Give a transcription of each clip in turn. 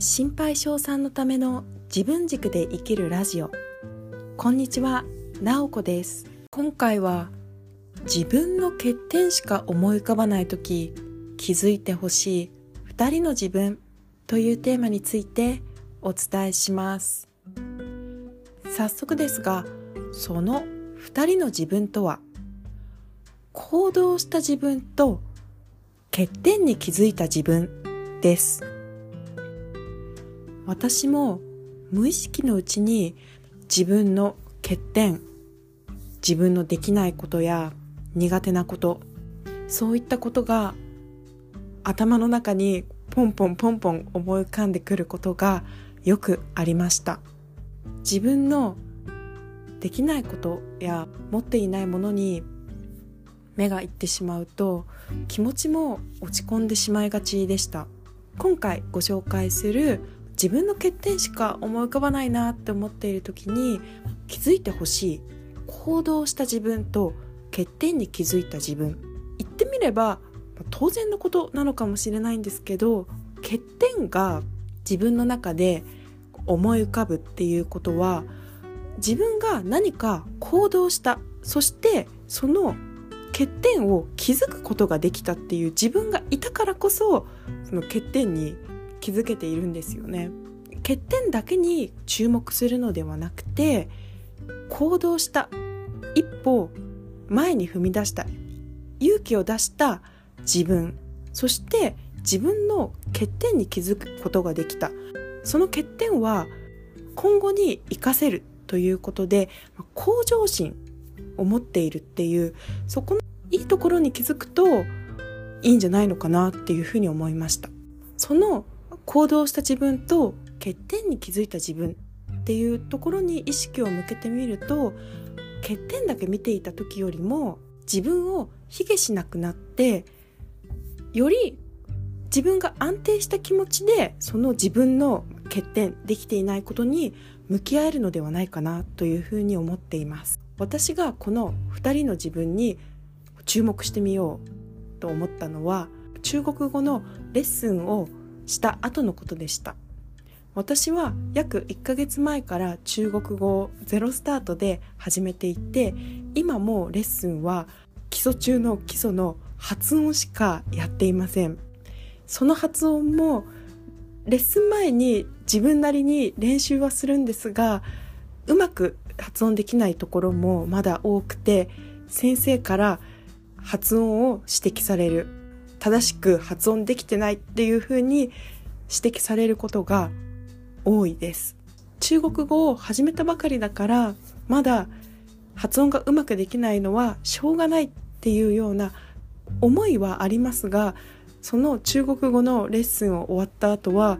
心配性さんのための自分軸で生きるラジオ。こんにちは、なおこです。今回は自分の欠点しか思い浮かばない時気づいてほしい2人の自分というテーマについてお伝えします。早速ですがその2人の自分とは行動した自分と欠点に気づいた自分です。私も無意識のうちに自分の欠点自分のできないことや苦手なことそういったことが頭の中にポンポンポンポン思い浮かんでくることがよくありました。自分のできないことや持っていないものに目がいってしまうと気持ちも落ち込んでしまいがちでした。今回ご紹介する自分の欠点しか思い浮かばないなって思っている時に気づいてほしい行動した自分と欠点に気づいた自分。言ってみれば当然のことなのかもしれないんですけど欠点が自分の中で思い浮かぶっていうことは自分が何か行動したそしてその欠点を気づくことができたっていう自分がいたからこそその欠点に気づけているんですよね。欠点だけに注目するのではなくて行動した一歩前に踏み出した勇気を出した自分そして自分の欠点に気づくことができた。その欠点は今後に活かせるということで向上心を持っているっていうそこのいいところに気づくといいんじゃないのかなっていうふうに思いました。その行動した自分と欠点に気づいた自分っていうところに意識を向けてみると欠点だけ見ていた時よりも自分を卑下しなくなってより自分が安定した気持ちでその自分の欠点できていないことに向き合えるのではないかなというふうに思っています。私がこの2人の自分に注目してみようと思ったのは中国語のレッスンをした後のことでした。私は約1ヶ月前から中国語をゼロスタートで始めていて今もレッスンは基礎中の基礎の発音しかやっていません。その発音もレッスン前に自分なりに練習はするんですがうまく発音できないところもまだ多くて先生から発音を指摘される。正しく発音できてないっていうふうに指摘されることが多いです。中国語を始めたばかりだからまだ発音がうまくできないのはしょうがないっていうような思いはありますがその中国語のレッスンを終わった後は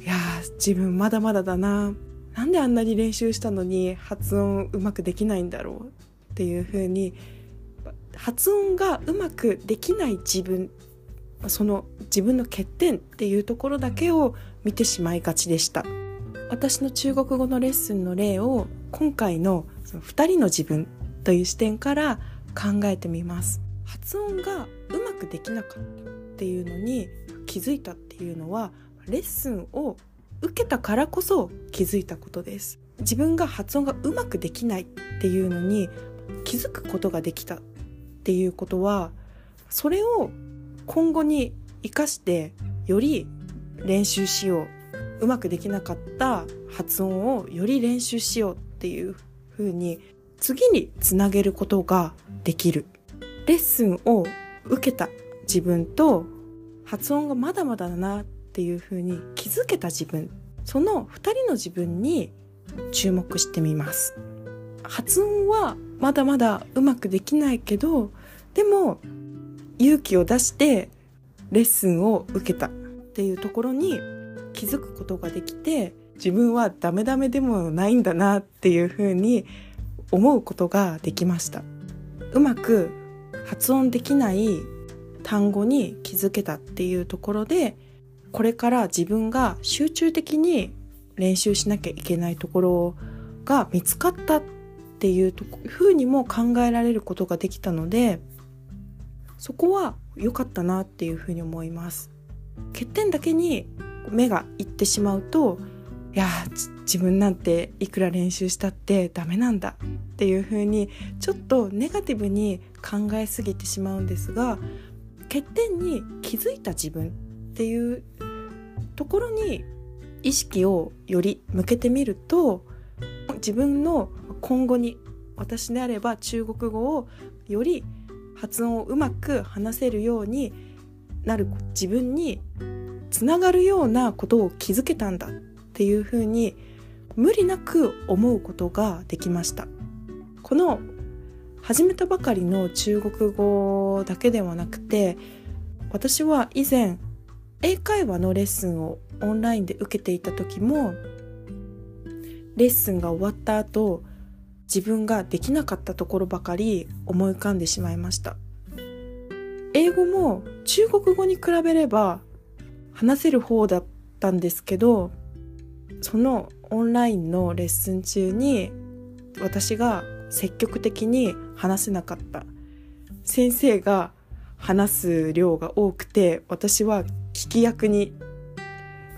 いや自分まだまだだな。なんであんなに練習したのに発音うまくできないんだろうっていうふうに発音がうまくできない自分その自分の欠点っていうところだけを見てしまいがちでした。私の中国語のレッスンの例を今回のその2人の自分という視点から考えてみます。発音がうまくできなかったっていうのに気づいたっていうのはレッスンを受けたからこそ気づいたことです。自分が発音がうまくできないっていうのに気づくことができたっっていうことはそれを今後に生かしてより練習しよう。うまくできなかった発音をより練習しようっていう風に次につなげることができる。レッスンを受けた自分と発音がまだまだだなっていう風に気づけた自分。その2人の自分に注目してみます。発音はまだまだうまくできないけどでも勇気を出してレッスンを受けたっていうところに気づくことができて自分はダメダメでもないんだなっていうふうに思うことができました。うまく発音できない単語に気づけたっていうところでこれから自分が集中的に練習しなきゃいけないところが見つかったっていうふうにも考えられることができたのでそこは良かったなっていうふうに思います。欠点だけに目がいってしまうといや自分なんていくら練習したってダメなんだっていう風にちょっとネガティブに考えすぎてしまうんですが欠点に気づいた自分っていうところに意識をより向けてみると自分の今後に私であれば中国語をより発音をうまく話せるようになる自分につながるようなことを気づけたんだっていうふうに無理なく思うことができました。この始めたばかりの中国語だけではなくて私は以前英会話のレッスンをオンラインで受けていた時もレッスンが終わった後自分ができなかったところばかり思い浮かんでしまいました。英語も中国語に比べれば話せる方だったんですけどそのオンラインのレッスン中に私が積極的に話せなかった。先生が話す量が多くて私は聞き役に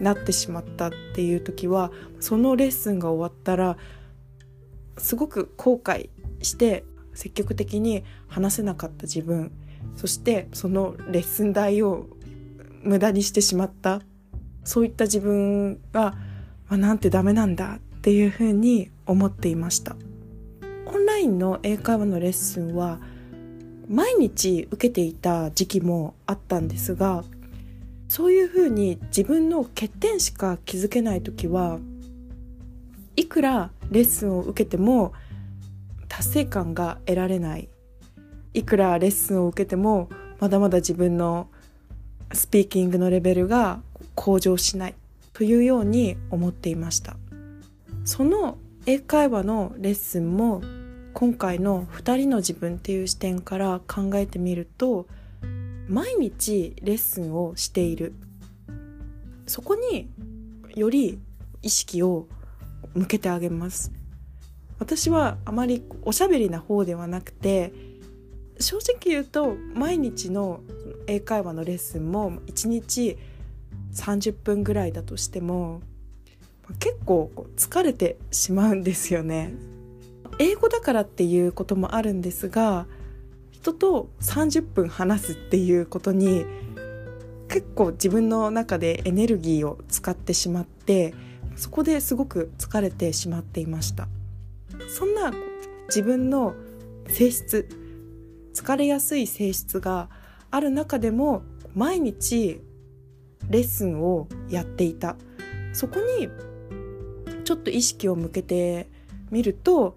なってしまったっていう時はそのレッスンが終わったらすごく後悔して積極的に話せなかった自分そしてそのレッスン代を無駄にしてしまったそういった自分が、まあ、なんてダメなんだっていうふうに思っていました。オンラインの英会話のレッスンは毎日受けていた時期もあったんですがそういうふうに自分の欠点しか気づけない時はくらレッスンを受けても達成感が得られない。いくらレッスンを受けてもまだまだ自分のスピーキングのレベルが向上しない。というように思っていました。その英会話のレッスンも今回の2人の自分っていう視点から考えてみると毎日レッスンをしている。そこにより意識を向けてあげます。私はあまりおしゃべりな方ではなくて正直言うと毎日の英会話のレッスンも1日30分ぐらいだとしても結構疲れてしまうんですよね。英語だからっていうこともあるんですが人と30分話すっていうことに結構自分の中でエネルギーを使ってしまってそこですごく疲れてしまっていました。そんな自分の性質疲れやすい性質がある中でも毎日レッスンをやっていた。そこにちょっと意識を向けてみると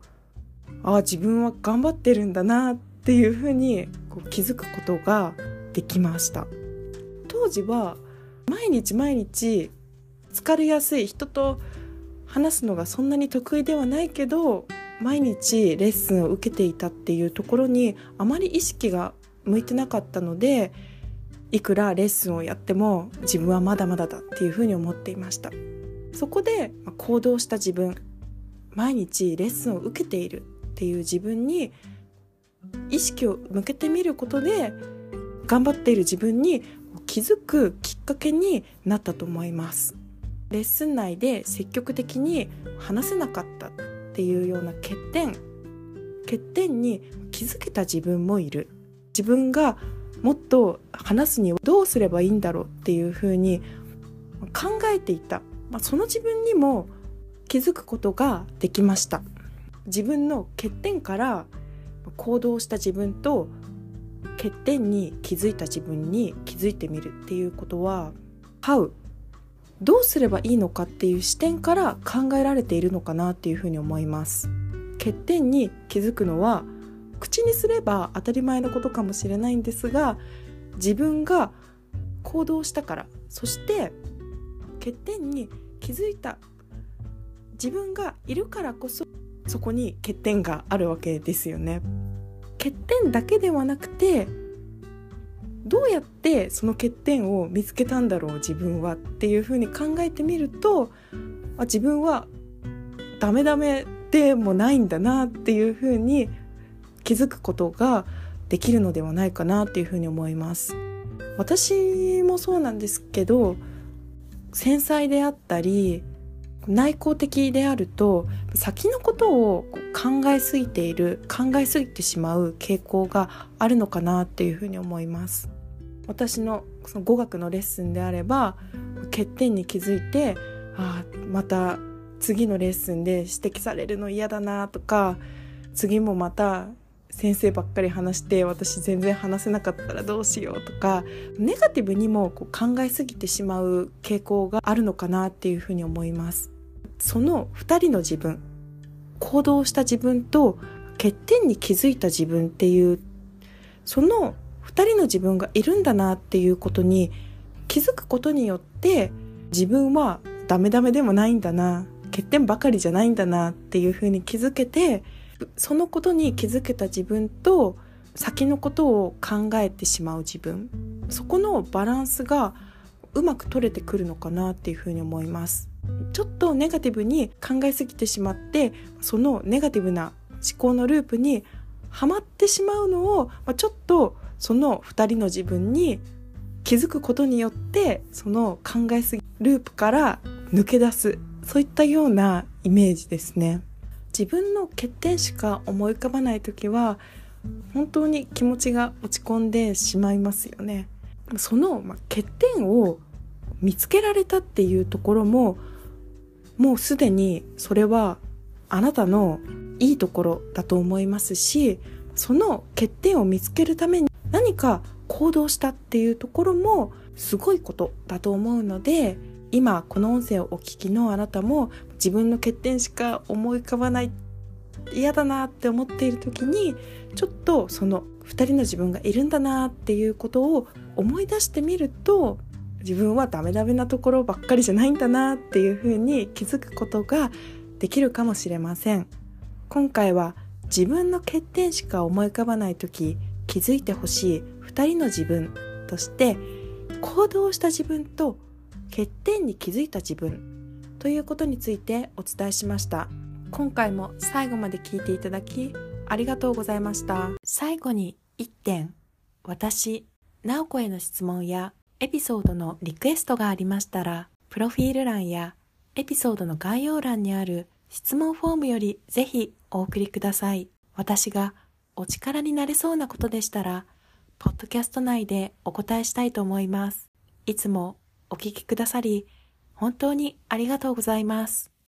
ああ自分は頑張ってるんだなっていうふうにこう気づくことができました。当時は毎日毎日疲れやすい人と話すのがそんなに得意ではないけど毎日レッスンを受けていたっていうところにあまり意識が向いてなかったのでいくらレッスンをやっても自分はまだまだだっていうふうに思っていました。そこで行動した自分毎日レッスンを受けているっていう自分に意識を向けてみることで頑張っている自分に気づくきっかけになったと思います。レッスン内で積極的に話せなかったっていうような欠点。欠点に気づけた自分もいる。自分がもっと話すにはどうすればいいんだろうっていうふうに考えていた、まあ、その自分にも気づくことができました。自分の欠点から行動した自分と欠点に気づいた自分に気づいてみるっていうことは「How」どうすればいいのかっていう視点から考えられているのかなっていうふうに思います。欠点に気づくのは口にすれば当たり前のことかもしれないんですが自分が行動したからそして欠点に気づいた自分がいるからこそそこに欠点があるわけですよね。欠点だけではなくてどうやってその欠点を見つけたんだろう自分はっていうふうに考えてみるとあ自分はダメダメでもないんだなっていうふうに気づくことができるのではないかなっていうふうに思います。私もそうなんですけど繊細であったり内向的であると先のことを考えすぎている考えすぎてしまう傾向があるのかなっていうふうに思います。私のその語学のレッスンであれば欠点に気づいてあまた次のレッスンで指摘されるの嫌だなとか次もまた先生ばっかり話して私全然話せなかったらどうしようとかネガティブにもこう考えすぎてしまう傾向があるのかなっていうふうに思います。その2人の自分行動した自分と欠点に気づいた自分っていうその2人の自分がいるんだなっていうことに気づくことによって自分はダメダメでもないんだな欠点ばかりじゃないんだなっていうふうに気づけてそのことに気づけた自分と先のことを考えてしまう自分そこのバランスがうまく取れてくるのかなっていうふうに思います。ちょっとネガティブに考えすぎてしまってそのネガティブな思考のループにはまってしまうのを、まあ、ちょっとその2人の自分に気づくことによってその考えすぎループから抜け出すそういったようなイメージですね。自分の欠点しか思い浮かばない時は本当に気持ちが落ち込んでしまいますよね。その、ま欠点を見つけられたっていうところももうすでにそれはあなたのいいところだと思いますしその欠点を見つけるために何か行動したっていうところもすごいことだと思うので今この音声をお聞きのあなたも自分の欠点しか思い浮かばない嫌だなって思っている時にちょっとその2人の自分がいるんだなっていうことを思い出してみると自分はダメダメなところばっかりじゃないんだなっていうふうに気づくことができるかもしれません。今回は自分の欠点しか思い浮かばない時気づいてほしい2人の自分として行動した自分と欠点に気づいた自分ということについてお伝えしました。今回も最後まで聞いていただきありがとうございました。最後に1点私直子への質問やエピソードのリクエストがありましたらプロフィール欄やエピソードの概要欄にある質問フォームよりぜひお送りください私がお力になれそうなことでしたらポッドキャスト内でお答えしたいと思いますいつもお聞きくださり、本当にありがとうございます。